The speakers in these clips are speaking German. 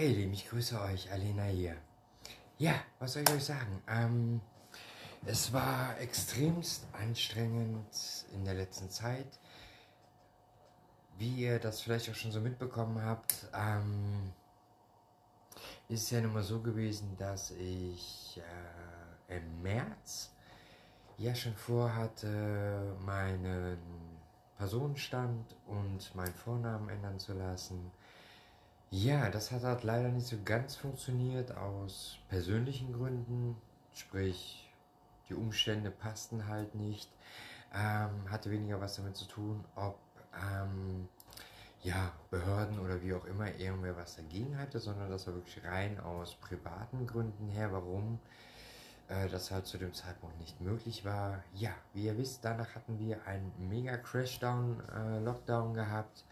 Hey, Lieben, ich grüße euch, Alena hier. Ja, was soll ich euch sagen? Ähm, es war extremst anstrengend in der letzten Zeit. Wie ihr das vielleicht auch schon so mitbekommen habt, ähm, ist es ja nun mal so gewesen, dass ich äh, im März ja schon vorhatte, meinen Personenstand und meinen Vornamen ändern zu lassen. Ja, das hat halt leider nicht so ganz funktioniert aus persönlichen Gründen, sprich die Umstände passten halt nicht, ähm, hatte weniger was damit zu tun, ob ähm, ja, Behörden oder wie auch immer irgendwer was dagegen hatte, sondern das war wirklich rein aus privaten Gründen her, warum äh, das halt zu dem Zeitpunkt nicht möglich war. Ja, wie ihr wisst, danach hatten wir einen mega Crashdown, äh, Lockdown gehabt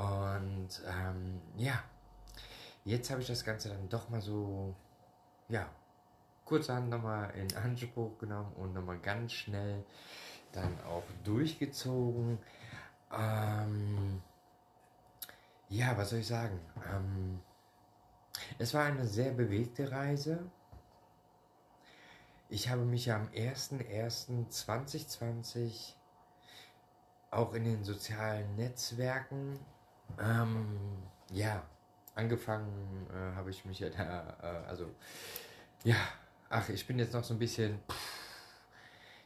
und ähm, ja, jetzt habe ich das Ganze dann doch mal so, ja, kurzerhand nochmal in Anspruch genommen und nochmal ganz schnell dann auch durchgezogen. Ähm, ja, was soll ich sagen? Ähm, es war eine sehr bewegte Reise. Ich habe mich am 01.01.2020 auch in den sozialen Netzwerken ähm, ja, angefangen äh, habe ich mich ja da, äh, also, ja, ach, ich bin jetzt noch so ein bisschen pff,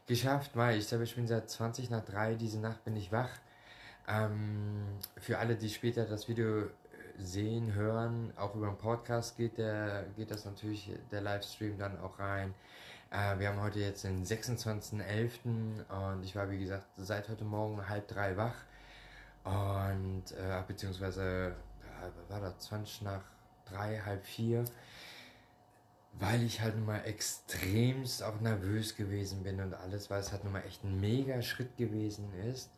geschafft, weil ich glaube, ich bin seit 20 nach 3, diese Nacht bin ich wach. Ähm, für alle, die später das Video sehen, hören, auch über den Podcast geht, der, geht das natürlich, der Livestream dann auch rein. Äh, wir haben heute jetzt den 26.11. und ich war, wie gesagt, seit heute Morgen halb drei wach. Und äh, beziehungsweise war das? 20 nach drei, halb vier, weil ich halt nun mal extremst auch nervös gewesen bin und alles, weil es halt nun mal echt ein mega Schritt gewesen ist,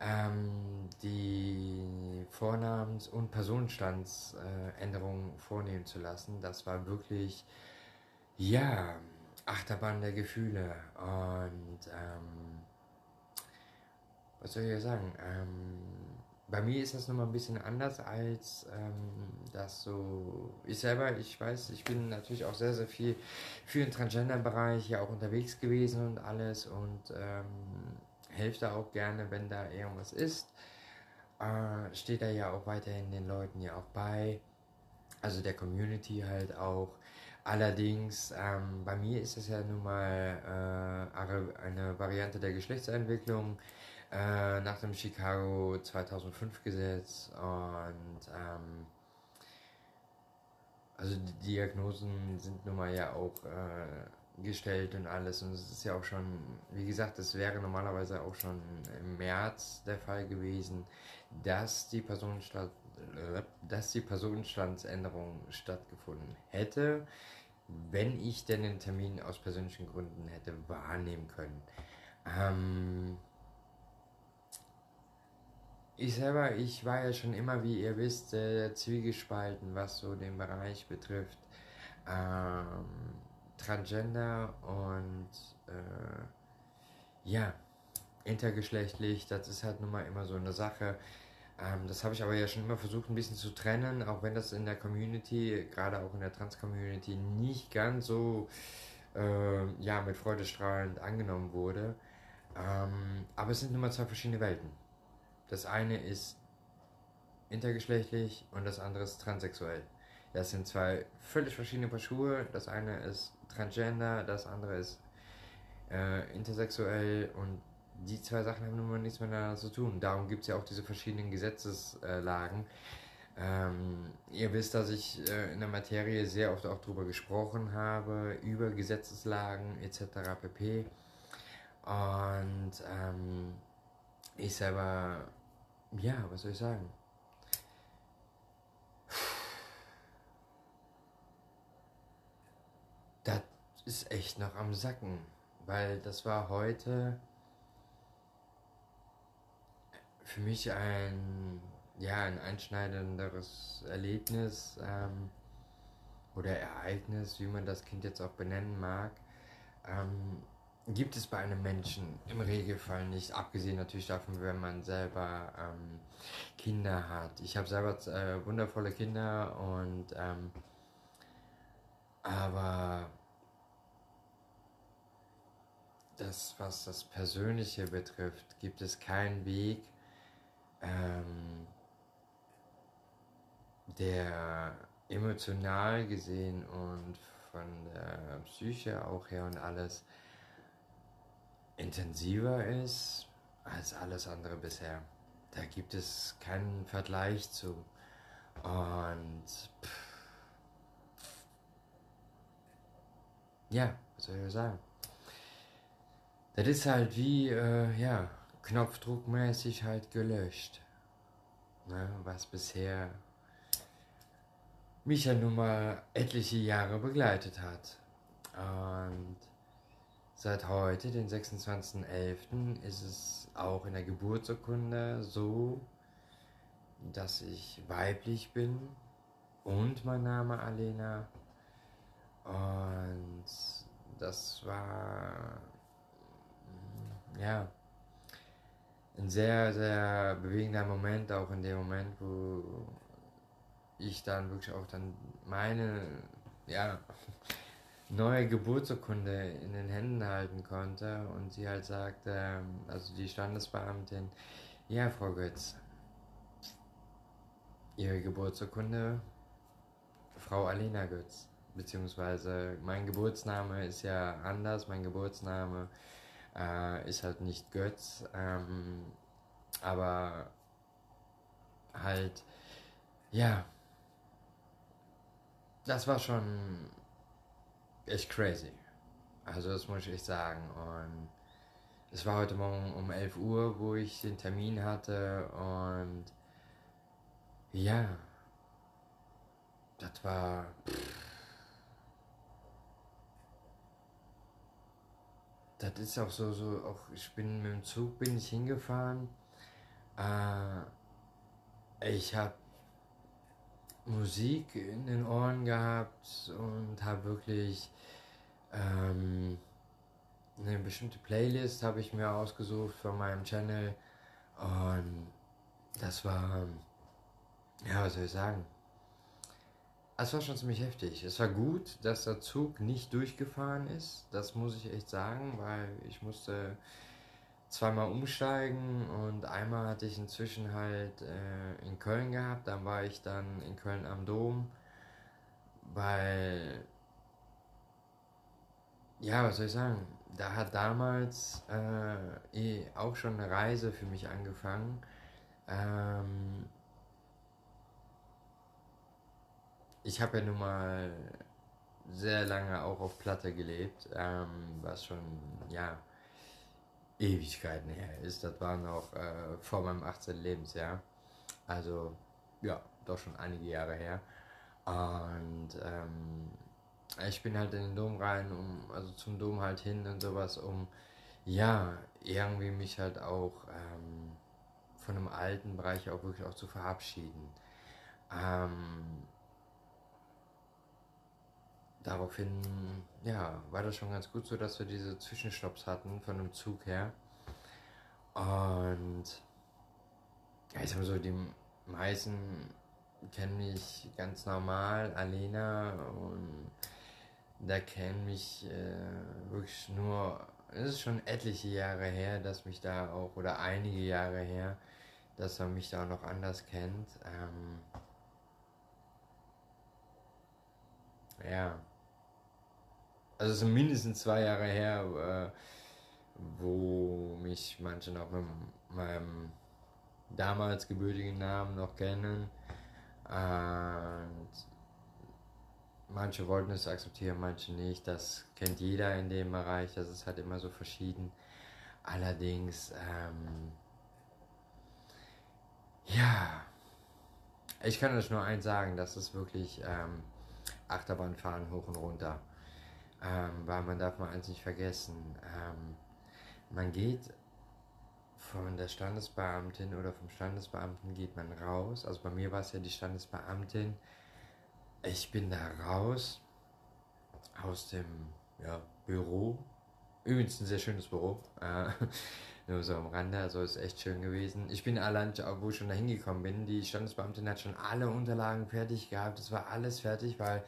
ähm, die Vornamens- und Personenstandsänderungen äh, vornehmen zu lassen. Das war wirklich, ja, Achterbahn der Gefühle. Und ähm, was soll ich sagen? Ähm, bei mir ist das nochmal ein bisschen anders als ähm, das so. Ich selber, ich weiß, ich bin natürlich auch sehr, sehr viel für den Transgender-Bereich ja auch unterwegs gewesen und alles und ähm, helfe da auch gerne, wenn da irgendwas ist. Äh, steht da ja auch weiterhin den Leuten ja auch bei. Also der Community halt auch. Allerdings, ähm, bei mir ist es ja nun mal äh, eine Variante der Geschlechtsentwicklung äh, nach dem Chicago 2005 Gesetz und ähm, also die Diagnosen sind nun mal ja auch äh, gestellt und alles und es ist ja auch schon, wie gesagt, es wäre normalerweise auch schon im März der Fall gewesen, dass die Personenstand dass die Personenstandsänderung stattgefunden hätte, wenn ich denn den Termin aus persönlichen Gründen hätte wahrnehmen können. Ähm, ich selber, ich war ja schon immer, wie ihr wisst, äh, zwiegespalten, was so den Bereich betrifft. Ähm, Transgender und äh, ja, intergeschlechtlich, das ist halt nun mal immer so eine Sache. Ähm, das habe ich aber ja schon immer versucht, ein bisschen zu trennen, auch wenn das in der Community, gerade auch in der Trans-Community, nicht ganz so äh, ja, mit Freude strahlend angenommen wurde. Ähm, aber es sind nun mal zwei verschiedene Welten. Das eine ist intergeschlechtlich und das andere ist transsexuell. Das sind zwei völlig verschiedene Paar Schuhe. Das eine ist transgender, das andere ist äh, intersexuell und die zwei Sachen haben nun mal nichts miteinander zu tun. Darum gibt es ja auch diese verschiedenen Gesetzeslagen. Ähm, ihr wisst, dass ich äh, in der Materie sehr oft auch darüber gesprochen habe, über Gesetzeslagen etc. pp. Und ähm, ich selber ja, was soll ich sagen? Das ist echt noch am Sacken, weil das war heute für mich ein, ja, ein einschneidenderes Erlebnis ähm, oder Ereignis, wie man das Kind jetzt auch benennen mag. Ähm, gibt es bei einem Menschen im Regelfall nicht, abgesehen natürlich davon, wenn man selber ähm, Kinder hat. Ich habe selber äh, wundervolle Kinder und ähm, aber das, was das Persönliche betrifft, gibt es keinen Weg, ähm, der emotional gesehen und von der Psyche auch her und alles intensiver ist als alles andere bisher. Da gibt es keinen Vergleich zu. Und pff, ja, was soll ich sagen? Das ist halt wie, äh, ja, knopfdruckmäßig halt gelöscht. Ne, was bisher mich ja nun mal etliche Jahre begleitet hat. Und seit heute, den 26.11., ist es auch in der Geburtsurkunde so, dass ich weiblich bin und mein Name Alena. Und das war ja ein sehr, sehr bewegender Moment, auch in dem Moment, wo ich dann wirklich auch dann meine, ja, neue Geburtsurkunde in den Händen halten konnte und sie halt sagte, ähm, also die Standesbeamtin, ja, Frau Götz, Ihre Geburtsurkunde, Frau Alena Götz, beziehungsweise mein Geburtsname ist ja anders, mein Geburtsname äh, ist halt nicht Götz, ähm, aber halt, ja, das war schon echt crazy. Also das muss ich echt sagen. Und es war heute Morgen um 11 Uhr, wo ich den Termin hatte und ja, das war... Das ist auch so, so, auch ich bin mit dem Zug bin ich hingefahren. Äh, ich habe Musik in den Ohren gehabt und habe wirklich ähm, eine bestimmte Playlist habe ich mir ausgesucht von meinem Channel und das war, ja, was soll ich sagen? Es war schon ziemlich heftig. Es war gut, dass der Zug nicht durchgefahren ist. Das muss ich echt sagen, weil ich musste zweimal umsteigen und einmal hatte ich inzwischen halt äh, in Köln gehabt, dann war ich dann in Köln am Dom, weil, ja, was soll ich sagen, da hat damals äh, eh auch schon eine Reise für mich angefangen. Ähm, ich habe ja nun mal sehr lange auch auf Platte gelebt, ähm, was schon, ja, Ewigkeiten her ist. Das war noch äh, vor meinem 18. Lebensjahr. Also, ja, doch schon einige Jahre her. Und ähm, ich bin halt in den Dom rein, um, also zum Dom halt hin und sowas, um ja, irgendwie mich halt auch ähm, von einem alten Bereich auch wirklich auch zu verabschieden. Ähm, daraufhin, ja, war das schon ganz gut so, dass wir diese Zwischenstopps hatten von dem Zug her. Und ja, ich sag mal so, die meisten kennen mich ganz normal, Alena, und da kennen mich äh, wirklich nur, es ist schon etliche Jahre her, dass mich da auch, oder einige Jahre her, dass man mich da auch noch anders kennt. Ähm, ja. Also sind mindestens zwei Jahre her, äh, wo mich manche noch mit meinem damals gebürtigen Namen noch kennen. Und manche wollten es akzeptieren, manche nicht. Das kennt jeder in dem Bereich. Das ist halt immer so verschieden. Allerdings, ähm, ja, ich kann euch nur eins sagen, das ist wirklich ähm, Achterbahnfahren hoch und runter. Ähm, weil man darf mal eins nicht vergessen. Ähm, man geht von der Standesbeamtin oder vom Standesbeamten geht man raus. Also bei mir war es ja die Standesbeamtin. Ich bin da raus aus dem ja, Büro übrigens ein sehr schönes Büro. Äh, nur so am Rande, also ist echt schön gewesen. Ich bin allein, wo ich schon da hingekommen bin, die Standesbeamtin hat schon alle Unterlagen fertig gehabt. Es war alles fertig, weil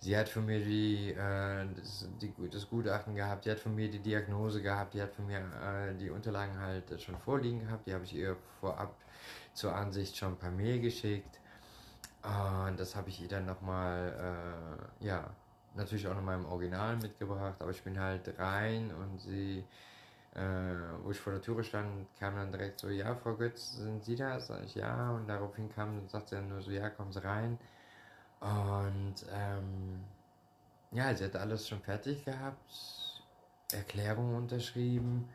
sie hat von mir die, äh, das, die, das Gutachten gehabt, die hat von mir die Diagnose gehabt, die hat von mir äh, die Unterlagen halt schon vorliegen gehabt. Die habe ich ihr vorab zur Ansicht schon per Mail geschickt. Und das habe ich ihr dann nochmal, äh, ja, natürlich auch nochmal im Original mitgebracht, aber ich bin halt rein und sie äh, wo ich vor der Tür stand, kam dann direkt so, ja, Frau Götz, sind Sie da? Sag ich, ja. Und daraufhin kam und sagte dann nur so, ja, kommen Sie rein. Und ähm, ja, sie hat alles schon fertig gehabt, Erklärung unterschrieben,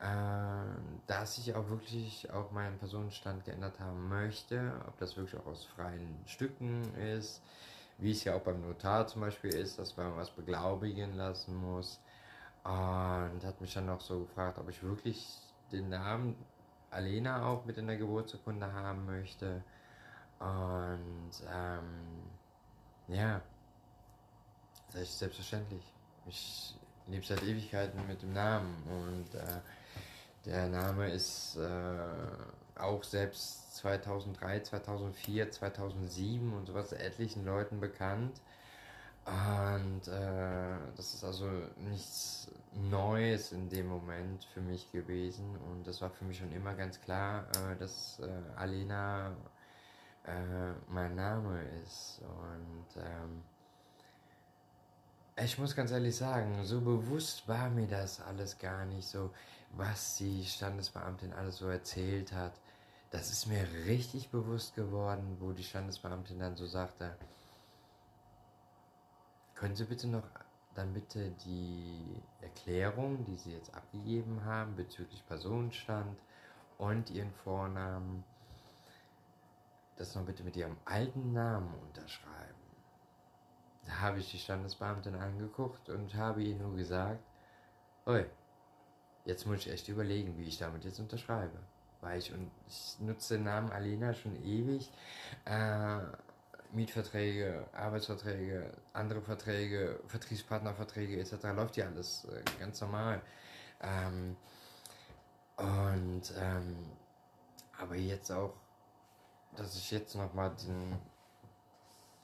äh, dass ich auch wirklich auch meinen Personenstand geändert haben möchte, ob das wirklich auch aus freien Stücken ist, wie es ja auch beim Notar zum Beispiel ist, dass man was beglaubigen lassen muss. Und hat mich dann noch so gefragt, ob ich wirklich den Namen Alena auch mit in der Geburtsurkunde haben möchte. Und ähm, ja, das ist selbstverständlich. Ich lebe seit Ewigkeiten mit dem Namen und äh, der Name ist äh, auch selbst 2003, 2004, 2007 und sowas etlichen Leuten bekannt. Und äh, das ist also nichts Neues in dem Moment für mich gewesen. Und das war für mich schon immer ganz klar, äh, dass äh, Alena äh, mein Name ist. Und ähm, ich muss ganz ehrlich sagen, so bewusst war mir das alles gar nicht so, was die Standesbeamtin alles so erzählt hat. Das ist mir richtig bewusst geworden, wo die Standesbeamtin dann so sagte, können Sie bitte noch dann bitte die Erklärung, die Sie jetzt abgegeben haben bezüglich Personenstand und Ihren Vornamen, das noch bitte mit Ihrem alten Namen unterschreiben. Da habe ich die Standesbeamtin angeguckt und habe ihr nur gesagt, oi, jetzt muss ich echt überlegen, wie ich damit jetzt unterschreibe. Weil ich, und ich nutze den Namen Alena schon ewig. Äh, Mietverträge, Arbeitsverträge, andere Verträge, Vertriebspartnerverträge etc. läuft ja alles äh, ganz normal. Ähm, und ähm, aber jetzt auch, dass ich jetzt nochmal den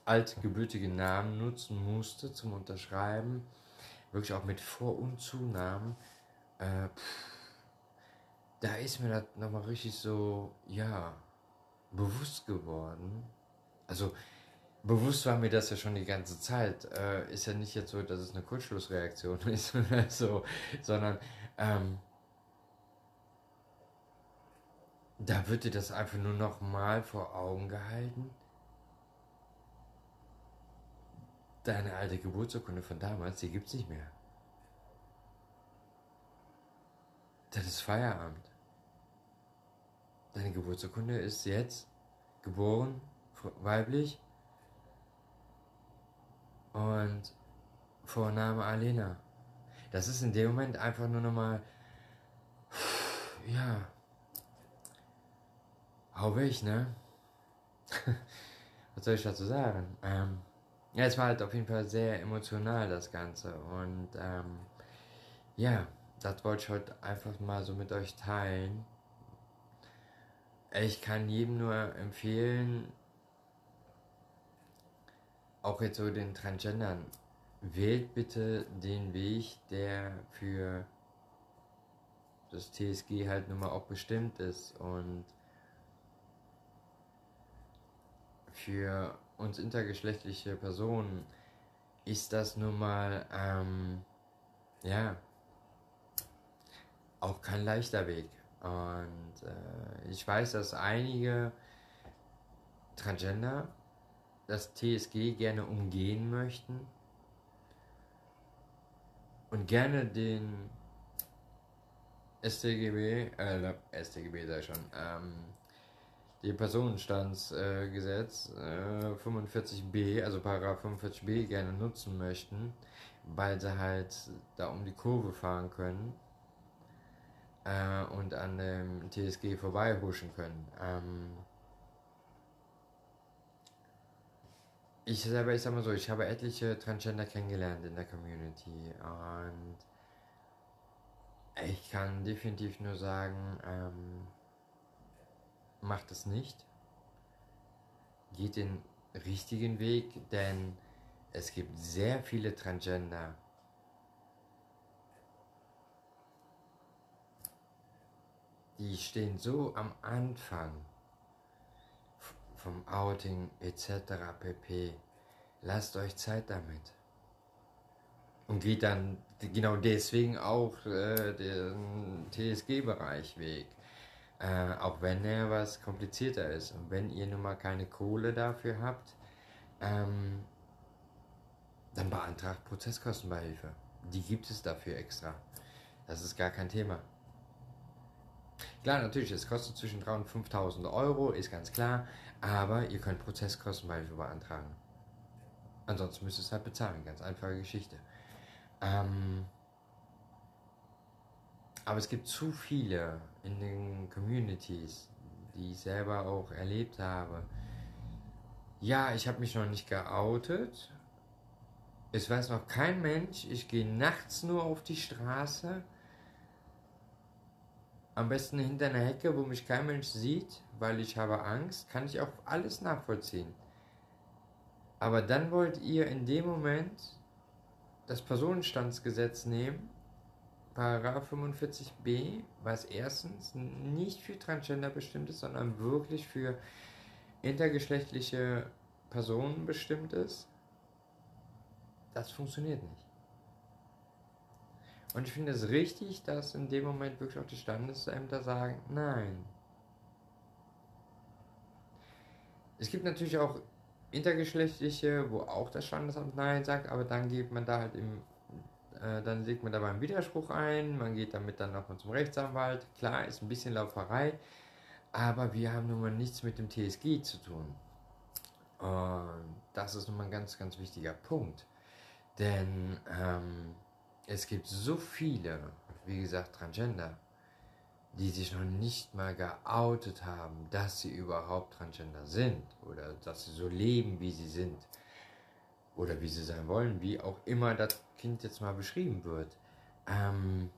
altgebürtigen Namen nutzen musste zum Unterschreiben, wirklich auch mit Vor- und Zunamen, äh, pff, da ist mir das nochmal richtig so, ja, bewusst geworden. Also bewusst war mir das ja schon die ganze Zeit. Äh, ist ja nicht jetzt so, dass es eine Kurzschlussreaktion ist oder so, sondern ähm, da wird dir das einfach nur noch mal vor Augen gehalten. Deine alte Geburtsurkunde von damals, die gibt's nicht mehr. Das ist Feierabend. Deine Geburtsurkunde ist jetzt geboren, weiblich, und Vorname Alena. Das ist in dem Moment einfach nur nochmal, ja, hau weg, ne? Was soll ich dazu sagen? Ähm, ja, es war halt auf jeden Fall sehr emotional, das Ganze. Und ähm, ja, das wollte ich heute einfach mal so mit euch teilen. Ich kann jedem nur empfehlen, auch jetzt so den Transgendern, wählt bitte den Weg, der für das TSG halt nun mal auch bestimmt ist und für uns intergeschlechtliche Personen ist das nun mal, ähm, ja, auch kein leichter Weg. Und äh, ich weiß, dass einige Transgender das TSG gerne umgehen möchten und gerne den StGB, äh, StGB sei schon, ähm, die Personenstandsgesetz äh, 45b, also Paragraph 45b gerne nutzen möchten, weil sie halt da um die Kurve fahren können äh, und an dem TSG vorbeihuschen können. Ähm, ich selber, ich sag mal so, ich habe etliche Transgender kennengelernt in der Community und Ich kann definitiv nur sagen, ähm, macht es nicht. Geht den richtigen Weg, denn es gibt sehr viele Transgender. Die stehen so am Anfang vom Outing etc. pp. Lasst euch Zeit damit. Und geht dann genau deswegen auch äh, den TSG-Bereich weg. Äh, auch wenn er was komplizierter ist. Und wenn ihr nun mal keine Kohle dafür habt, ähm, dann beantragt Prozesskostenbeihilfe. Die gibt es dafür extra. Das ist gar kein Thema. Klar, natürlich, es kostet zwischen 3.000 und 5.000 Euro, ist ganz klar, aber ihr könnt Prozesskostenbeihilfe beantragen. Ansonsten müsst ihr es halt bezahlen, ganz einfache Geschichte. Ähm, aber es gibt zu viele in den Communities, die ich selber auch erlebt habe. Ja, ich habe mich noch nicht geoutet. Es weiß noch kein Mensch. Ich gehe nachts nur auf die Straße. Am besten hinter einer Hecke, wo mich kein Mensch sieht, weil ich habe Angst. Kann ich auch alles nachvollziehen. Aber dann wollt ihr in dem Moment das Personenstandsgesetz nehmen, Paragraph 45b, was erstens nicht für Transgender bestimmt ist, sondern wirklich für intergeschlechtliche Personen bestimmt ist. Das funktioniert nicht. Und ich finde es richtig, dass in dem Moment wirklich auch die Standesämter sagen, nein. Es gibt natürlich auch intergeschlechtliche, wo auch das Standesamt Nein sagt, aber dann geht man da halt im, dann legt man da mal einen Widerspruch ein, man geht damit dann nochmal zum Rechtsanwalt. Klar, ist ein bisschen Lauferei, aber wir haben nun mal nichts mit dem TSG zu tun. Und das ist nun mal ein ganz, ganz wichtiger Punkt. Denn ähm, es gibt so viele, wie gesagt, Transgender, die sich noch nicht mal geoutet haben, dass sie überhaupt Transgender sind oder dass sie so leben, wie sie sind oder wie sie sein wollen, wie auch immer das Kind jetzt mal beschrieben wird. Ähm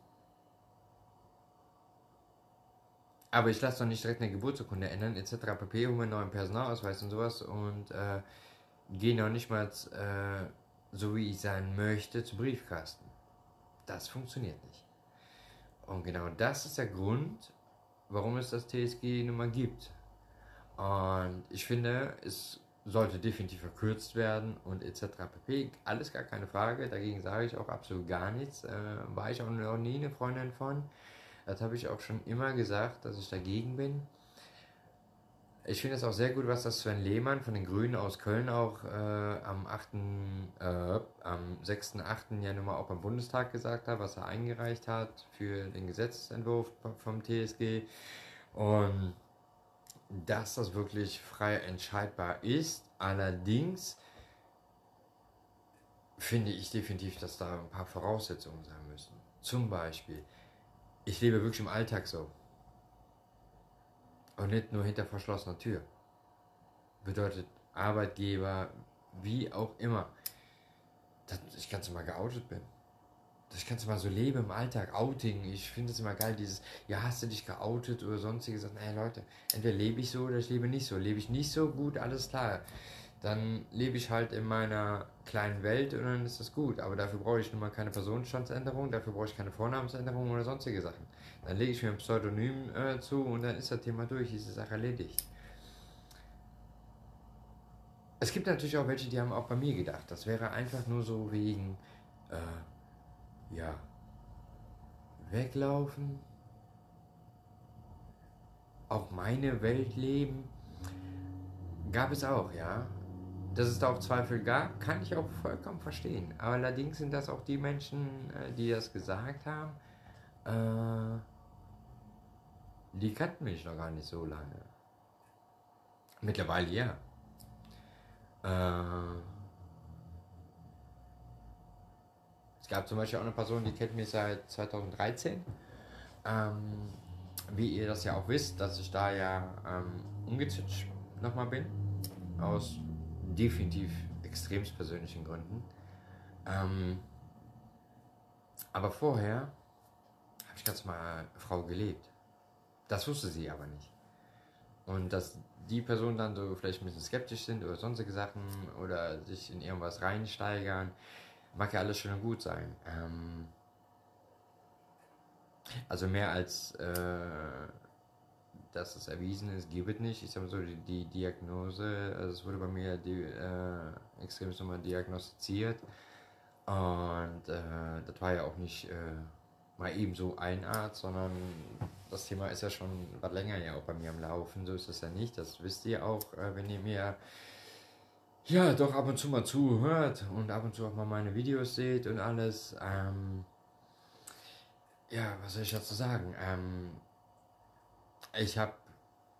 aber ich lasse doch nicht direkt eine Geburtsurkunde ändern, etc. pp. um einen neuen Personalausweis und sowas und äh, gehe noch nicht mal, äh, so wie ich sein möchte, zum Briefkasten. Das funktioniert nicht. Und genau das ist der Grund, warum es das TSG nun mal gibt. Und ich finde, es sollte definitiv verkürzt werden und etc. pp. Alles gar keine Frage, dagegen sage ich auch absolut gar nichts. Äh, war ich auch noch nie eine Freundin von. Das habe ich auch schon immer gesagt, dass ich dagegen bin. Ich finde es auch sehr gut, was das Sven Lehmann von den Grünen aus Köln auch äh, am 8., äh, am 6.8. ja nun mal auch beim Bundestag gesagt hat, was er eingereicht hat für den Gesetzentwurf vom TSG. Und dass das wirklich frei entscheidbar ist. Allerdings finde ich definitiv, dass da ein paar Voraussetzungen sein müssen. Zum Beispiel, ich lebe wirklich im Alltag so. Und nicht nur hinter verschlossener Tür. Bedeutet Arbeitgeber, wie auch immer, dass ich ganz normal geoutet bin. Ich ganz normal so lebe im Alltag, Outing. Ich finde es immer geil, dieses, ja, hast du dich geoutet oder sonstiges. Naja, Leute, entweder lebe ich so oder ich lebe nicht so. Lebe ich nicht so gut, alles klar. Dann lebe ich halt in meiner kleinen Welt und dann ist das gut. Aber dafür brauche ich nun mal keine Personenstandsänderung, dafür brauche ich keine Vornamensänderung oder sonstige Sachen. Dann lege ich mir ein Pseudonym äh, zu und dann ist das Thema durch, ist die Sache erledigt. Es gibt natürlich auch welche, die haben auch bei mir gedacht. Das wäre einfach nur so wegen, äh, ja, weglaufen, auch meine Welt leben. Gab es auch, ja. Dass es da auch Zweifel gab, kann ich auch vollkommen verstehen. Aber allerdings sind das auch die Menschen, äh, die das gesagt haben, äh, die kannten mich noch gar nicht so lange. Mittlerweile ja. Äh, es gab zum Beispiel auch eine Person, die kennt mich seit 2013. Ähm, wie ihr das ja auch wisst, dass ich da ja ähm, umgezitscht nochmal bin. Aus definitiv extremst persönlichen Gründen. Ähm, aber vorher habe ich ganz mal Frau gelebt. Das wusste sie aber nicht. Und dass die Personen dann so vielleicht ein bisschen skeptisch sind oder sonstige Sachen oder sich in irgendwas reinsteigern, mag ja alles schön und gut sein. Ähm also mehr als äh, dass es erwiesen ist, gibt es nicht. Ich sage mal so, die, die, Diagnose, also es wurde bei mir die, äh, extrem nochmal diagnostiziert. Und äh, das war ja auch nicht äh, mal eben so ein Arzt, sondern das Thema ist ja schon was länger ja auch bei mir am Laufen. So ist es ja nicht. Das wisst ihr auch, äh, wenn ihr mir ja doch ab und zu mal zuhört und ab und zu auch mal meine Videos seht und alles. Ähm, ja, was soll ich dazu sagen? Ähm, ich habe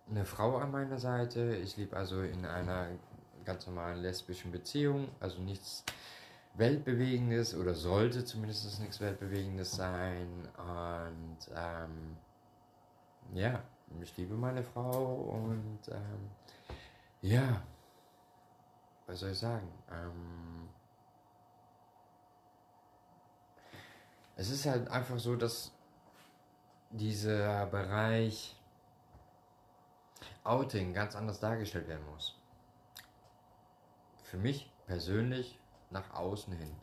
eine Frau an meiner Seite. Ich lebe also in einer ganz normalen lesbischen Beziehung. Also nichts Weltbewegendes oder sollte zumindest nichts Weltbewegendes sein. Und ähm, ja, ich liebe meine Frau und ähm, ja, was soll ich sagen? Ähm, es ist halt einfach so, dass dieser Bereich Outing ganz anders dargestellt werden muss. Für mich persönlich nach außen hin.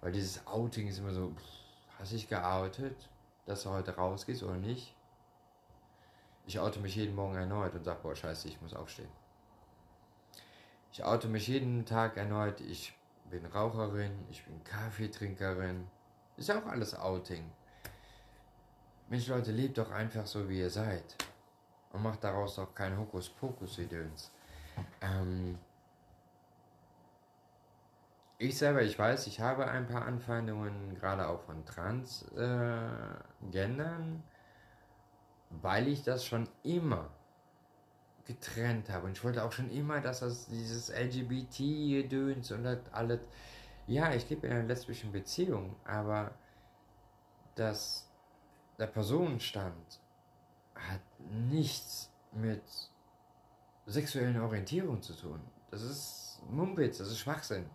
Weil dieses Outing ist immer so, hast dich geoutet, dass du heute rausgehst oder nicht? Ich oute mich jeden Morgen erneut und sage, boah, scheiße, ich muss aufstehen. Ich oute mich jeden Tag erneut, ich bin Raucherin, ich bin Kaffeetrinkerin. Ist ja auch alles Outing. Mensch, Leute, lebt doch einfach so, wie ihr seid und macht daraus auch kein Hokuspokus-Gedöns. Ähm, ich selber, ich weiß, ich habe ein paar Anfeindungen, gerade auch von Transgendern, äh, weil ich das schon immer getrennt habe. Und ich wollte auch schon immer, dass das dieses LGBT-Gedöns und das alles. Ja, ich lebe in einer lesbischen Beziehung, aber dass der Personenstand hat nichts mit sexuellen Orientierung zu tun. Das ist Mumpitz, das ist Schwachsinn.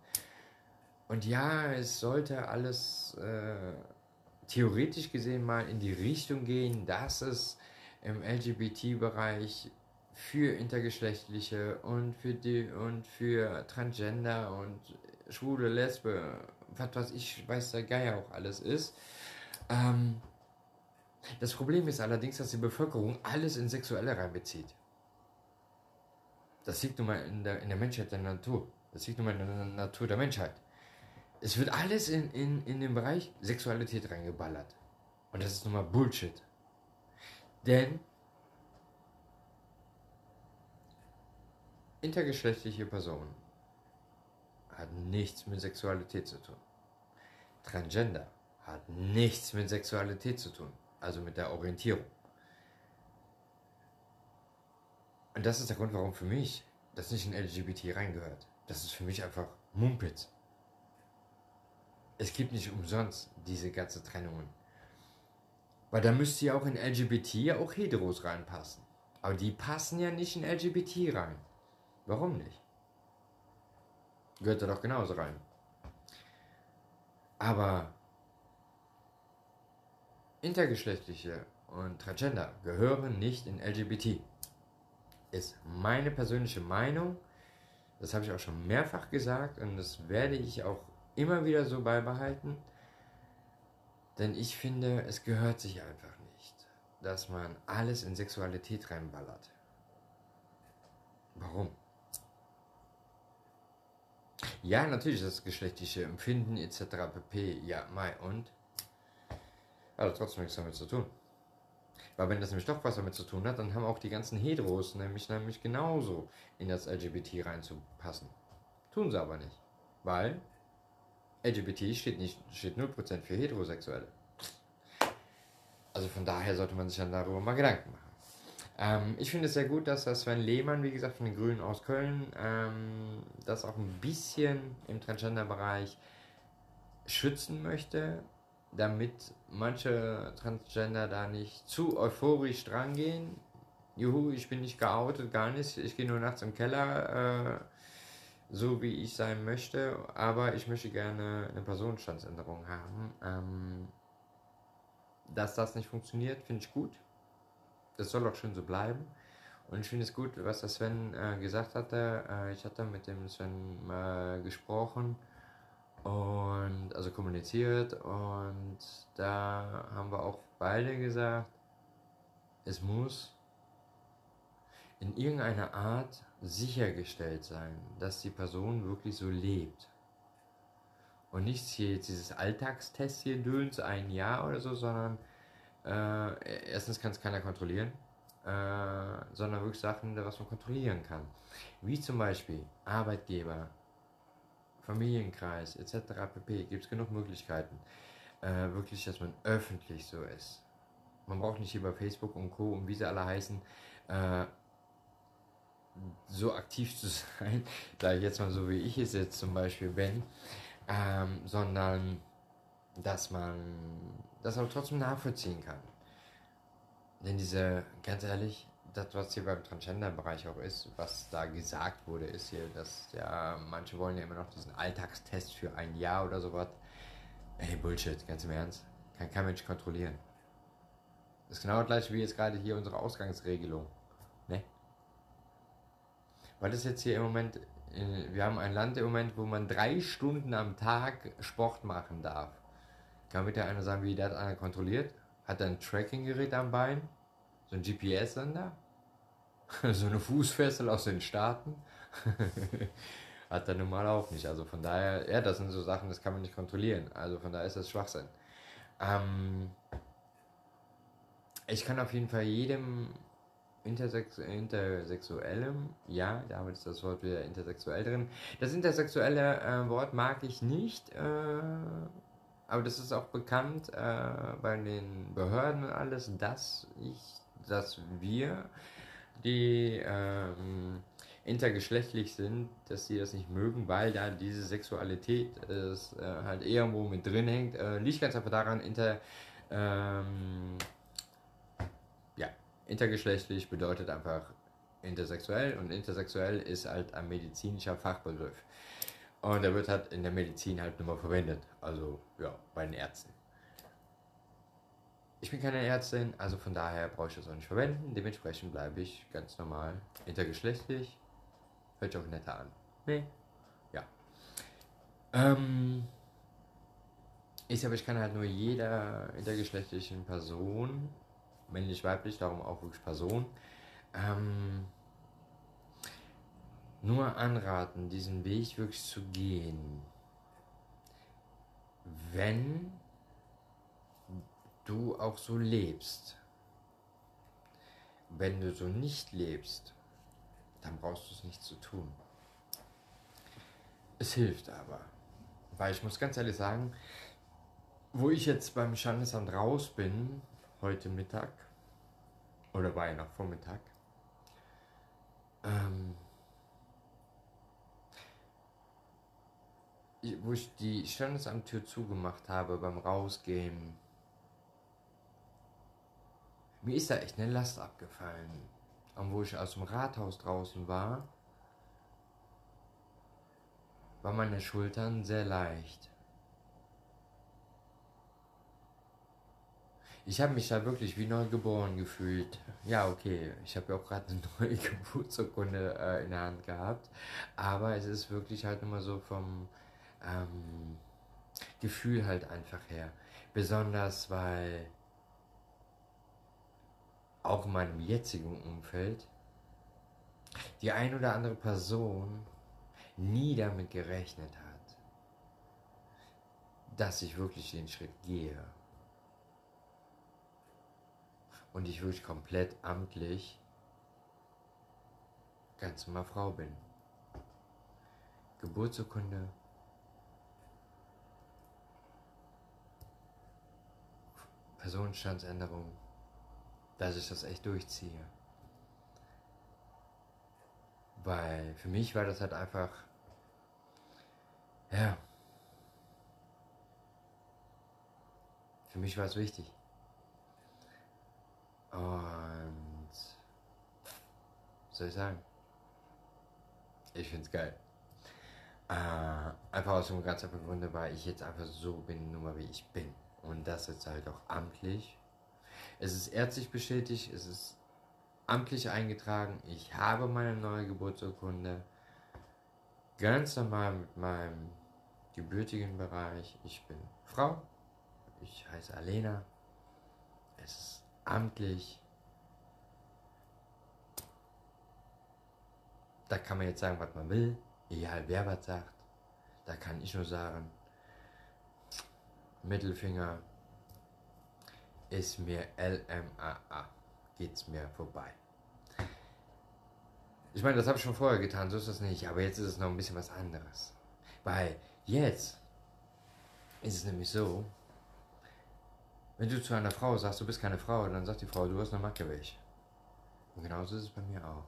Und ja, es sollte alles äh, theoretisch gesehen mal in die Richtung gehen, dass es im LGBT-Bereich für intergeschlechtliche und für die und für Transgender und schwule Lesbe, was weiß ich, weiß der Geier auch alles ist. Ähm, das Problem ist allerdings, dass die Bevölkerung alles in Sexuelle reinbezieht. Das liegt nun mal in der, in der Menschheit der Natur. Das liegt nun mal in der Natur der Menschheit. Es wird alles in, in, in den Bereich Sexualität reingeballert. Und das ist nun mal Bullshit. Denn intergeschlechtliche Personen hat nichts mit Sexualität zu tun. Transgender hat nichts mit Sexualität zu tun also mit der Orientierung. Und das ist der Grund, warum für mich das nicht in LGBT reingehört. Das ist für mich einfach Mumpitz. Es gibt nicht umsonst diese ganze Trennungen. Weil da müsste ja auch in LGBT ja auch Heteros reinpassen. Aber die passen ja nicht in LGBT rein. Warum nicht? Gehört da doch genauso rein. Aber Intergeschlechtliche und Transgender gehören nicht in LGBT. Ist meine persönliche Meinung. Das habe ich auch schon mehrfach gesagt und das werde ich auch immer wieder so beibehalten. Denn ich finde, es gehört sich einfach nicht, dass man alles in Sexualität reinballert. Warum? Ja, natürlich das geschlechtliche Empfinden etc. pp. Ja, mai und hat also trotzdem nichts damit zu tun. Weil wenn das nämlich doch was damit zu tun hat, dann haben auch die ganzen Heteros nämlich, nämlich genauso in das LGBT reinzupassen. Tun sie aber nicht. Weil LGBT steht, nicht, steht 0% für Heterosexuelle. Also von daher sollte man sich dann darüber mal Gedanken machen. Ähm, ich finde es sehr gut, dass das Sven Lehmann, wie gesagt, von den Grünen aus Köln, ähm, das auch ein bisschen im Transgender-Bereich schützen möchte damit manche Transgender da nicht zu euphorisch drangehen. Juhu, ich bin nicht geoutet, gar nicht. Ich gehe nur nachts im Keller, äh, so wie ich sein möchte. Aber ich möchte gerne eine Personenstandsänderung haben. Ähm, dass das nicht funktioniert, finde ich gut. Das soll auch schön so bleiben. Und ich finde es gut, was der Sven äh, gesagt hatte. Äh, ich hatte mit dem Sven äh, gesprochen und also kommuniziert und da haben wir auch beide gesagt, es muss in irgendeiner Art sichergestellt sein, dass die Person wirklich so lebt. Und nicht hier dieses Alltagstest hier döns ein Jahr oder so, sondern äh, erstens kann es keiner kontrollieren, äh, sondern wirklich Sachen, was man kontrollieren kann. Wie zum Beispiel Arbeitgeber, Familienkreis etc. pp. Gibt es genug Möglichkeiten. Äh, wirklich, dass man öffentlich so ist. Man braucht nicht über Facebook und Co. und wie sie alle heißen, äh, so aktiv zu sein, da ich jetzt mal so wie ich es jetzt zum Beispiel bin, ähm, sondern dass man das aber trotzdem nachvollziehen kann. Denn diese, ganz ehrlich, das, was hier beim Transgender-Bereich auch ist, was da gesagt wurde, ist hier, dass ja, manche wollen ja immer noch diesen Alltagstest für ein Jahr oder sowas. Ey, Bullshit, ganz im Ernst. Kann kein Mensch kontrollieren. Das ist genau das gleiche wie jetzt gerade hier unsere Ausgangsregelung. Ne? Weil das jetzt hier im Moment, äh, wir haben ein Land im Moment, wo man drei Stunden am Tag Sport machen darf. Kann da einer sagen, wie das einer kontrolliert? Hat er ein Tracking-Gerät am Bein? So ein GPS-Sender? so eine Fußfessel aus den Staaten? Hat er normal auch nicht. Also von daher, ja, das sind so Sachen, das kann man nicht kontrollieren. Also von daher ist das Schwachsinn. Ähm, ich kann auf jeden Fall jedem Intersex Intersexuellem, ja, damit ist das Wort wieder intersexuell drin. Das intersexuelle äh, Wort mag ich nicht, äh, aber das ist auch bekannt äh, bei den Behörden und alles, dass ich, dass wir, die ähm, intergeschlechtlich sind, dass sie das nicht mögen, weil da diese Sexualität ist, äh, halt irgendwo mit drin hängt. Äh, liegt ganz einfach daran, inter, ähm, ja, intergeschlechtlich bedeutet einfach intersexuell und intersexuell ist halt ein medizinischer Fachbegriff. Und der wird halt in der Medizin halt nur mal verwendet. Also ja, bei den Ärzten. Ich bin keine Ärztin, also von daher brauche ich das auch nicht verwenden. Dementsprechend bleibe ich ganz normal intergeschlechtlich. Hört sich auch netter an. Nee. Ja. Ähm, ich aber ich kann halt nur jeder intergeschlechtlichen Person, männlich, weiblich, darum auch wirklich Person, ähm, nur anraten, diesen Weg wirklich zu gehen, wenn du auch so lebst. Wenn du so nicht lebst, dann brauchst du es nicht zu tun. Es hilft aber. Weil ich muss ganz ehrlich sagen, wo ich jetzt beim Standesamt raus bin, heute Mittag, oder war ja noch Vormittag, ähm, wo ich die Standesamttür zugemacht habe beim Rausgehen, mir ist da echt eine Last abgefallen. Und wo ich aus dem Rathaus draußen war, war meine Schultern sehr leicht. Ich habe mich da wirklich wie neu geboren gefühlt. Ja, okay, ich habe ja auch gerade eine neue Geburtsurkunde äh, in der Hand gehabt. Aber es ist wirklich halt immer so vom ähm, Gefühl halt einfach her. Besonders weil auch in meinem jetzigen Umfeld die ein oder andere Person nie damit gerechnet hat, dass ich wirklich den Schritt gehe. Und ich wirklich komplett amtlich ganz normal Frau bin. Geburtsurkunde, Personenstandsänderung, dass ich das echt durchziehe. Weil für mich war das halt einfach, ja, für mich war es wichtig. Und, soll ich sagen? Ich finde es geil. Äh, einfach aus dem ganz einfachen Grunde, weil ich jetzt einfach so bin, nur mal wie ich bin. Und das jetzt halt auch amtlich. Es ist ärztlich bestätigt, es ist amtlich eingetragen. Ich habe meine neue Geburtsurkunde ganz normal mit meinem gebürtigen Bereich. Ich bin Frau, ich heiße Alena. Es ist amtlich. Da kann man jetzt sagen, was man will, egal wer was sagt. Da kann ich nur sagen, Mittelfinger ist mir LMAA, geht's mir vorbei. Ich meine, das habe ich schon vorher getan, so ist das nicht, aber jetzt ist es noch ein bisschen was anderes. Weil jetzt ist es nämlich so, wenn du zu einer Frau sagst, du bist keine Frau, dann sagt die Frau, du hast eine Macke weg. Und genauso ist es bei mir auch.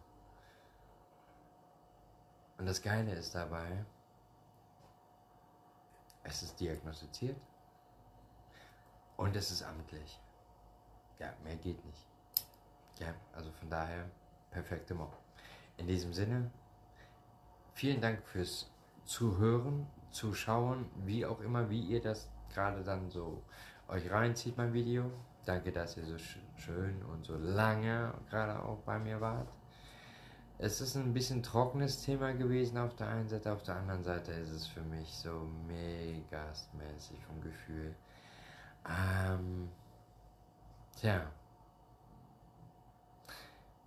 Und das Geile ist dabei, es ist diagnostiziert und es ist amtlich. Ja, mehr geht nicht. Ja, also von daher, perfekte Mo. In diesem Sinne, vielen Dank fürs Zuhören, Zuschauen, wie auch immer, wie ihr das gerade dann so euch reinzieht, mein Video. Danke, dass ihr so schön und so lange gerade auch bei mir wart. Es ist ein bisschen trockenes Thema gewesen auf der einen Seite, auf der anderen Seite ist es für mich so mega mäßig vom Gefühl. Ähm, tja.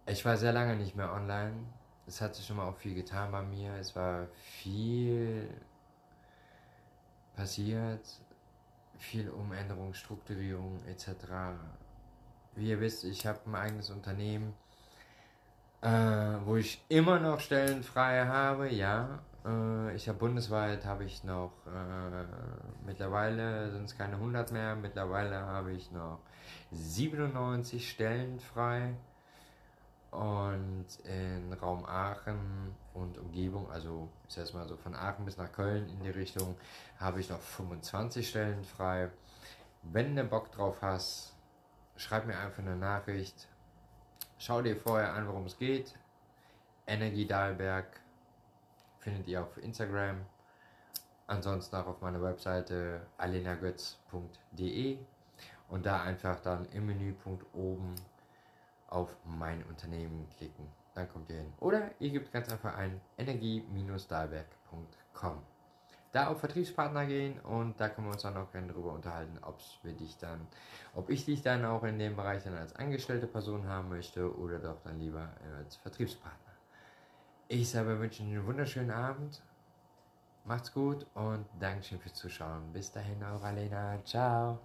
Ich war sehr lange nicht mehr online. Es hat sich schon mal auch viel getan bei mir. Es war viel passiert. Viel Umänderung, Strukturierung etc. Wie ihr wisst, ich habe ein eigenes Unternehmen, äh, wo ich immer noch Stellen frei habe, ja. Äh, ich habe bundesweit habe ich noch, äh, mittlerweile sind es keine 100 mehr, mittlerweile habe ich noch 97 Stellen frei. Und in Raum Aachen und Umgebung, also ich sag mal so von Aachen bis nach Köln in die Richtung, habe ich noch 25 Stellen frei. Wenn du Bock drauf hast, schreib mir einfach eine Nachricht. Schau dir vorher an, worum es geht. Energie Dahlberg findet ihr auf Instagram. Ansonsten auch auf meiner Webseite alenagötz.de und da einfach dann im Menüpunkt oben auf mein Unternehmen klicken. Dann kommt ihr hin. Oder ihr gebt ganz einfach ein energie-dahlberg.com. Da auf Vertriebspartner gehen und da können wir uns dann auch gerne darüber unterhalten, ob wir dich dann, ob ich dich dann auch in dem Bereich dann als angestellte Person haben möchte oder doch dann lieber als Vertriebspartner. Ich selber wünsche Ihnen einen wunderschönen Abend. Macht's gut und Dankeschön fürs Zuschauen. Bis dahin, eure Alena. Ciao.